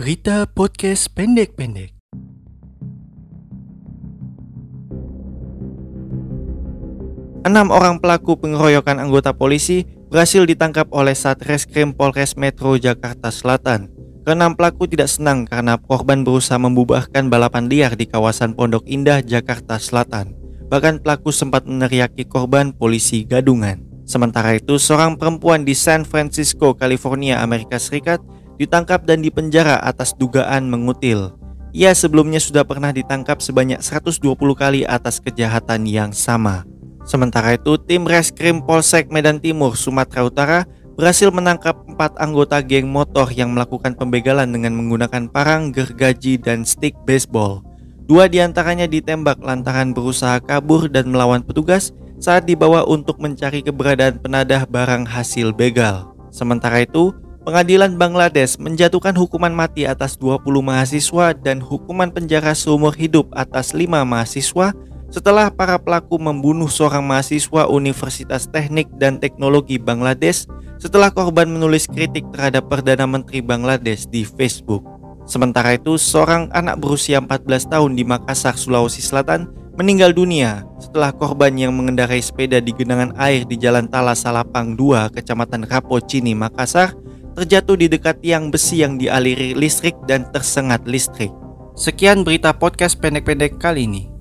Berita podcast pendek-pendek. Enam orang pelaku pengeroyokan anggota polisi berhasil ditangkap oleh Satreskrim Polres Metro Jakarta Selatan. Keenam pelaku tidak senang karena korban berusaha membubarkan balapan liar di kawasan Pondok Indah, Jakarta Selatan. Bahkan pelaku sempat meneriaki korban polisi gadungan. Sementara itu, seorang perempuan di San Francisco, California, Amerika Serikat ditangkap dan dipenjara atas dugaan mengutil. Ia sebelumnya sudah pernah ditangkap sebanyak 120 kali atas kejahatan yang sama. Sementara itu, tim reskrim Polsek Medan Timur, Sumatera Utara berhasil menangkap empat anggota geng motor yang melakukan pembegalan dengan menggunakan parang, gergaji, dan stick baseball. Dua di antaranya ditembak lantaran berusaha kabur dan melawan petugas saat dibawa untuk mencari keberadaan penadah barang hasil begal. Sementara itu, Pengadilan Bangladesh menjatuhkan hukuman mati atas 20 mahasiswa dan hukuman penjara seumur hidup atas 5 mahasiswa setelah para pelaku membunuh seorang mahasiswa Universitas Teknik dan Teknologi Bangladesh setelah korban menulis kritik terhadap Perdana Menteri Bangladesh di Facebook. Sementara itu, seorang anak berusia 14 tahun di Makassar, Sulawesi Selatan meninggal dunia setelah korban yang mengendarai sepeda di genangan air di Jalan Tala Salapang 2, Kecamatan Rapocini, Makassar, terjatuh di dekat tiang besi yang dialiri listrik dan tersengat listrik. Sekian berita podcast pendek-pendek kali ini.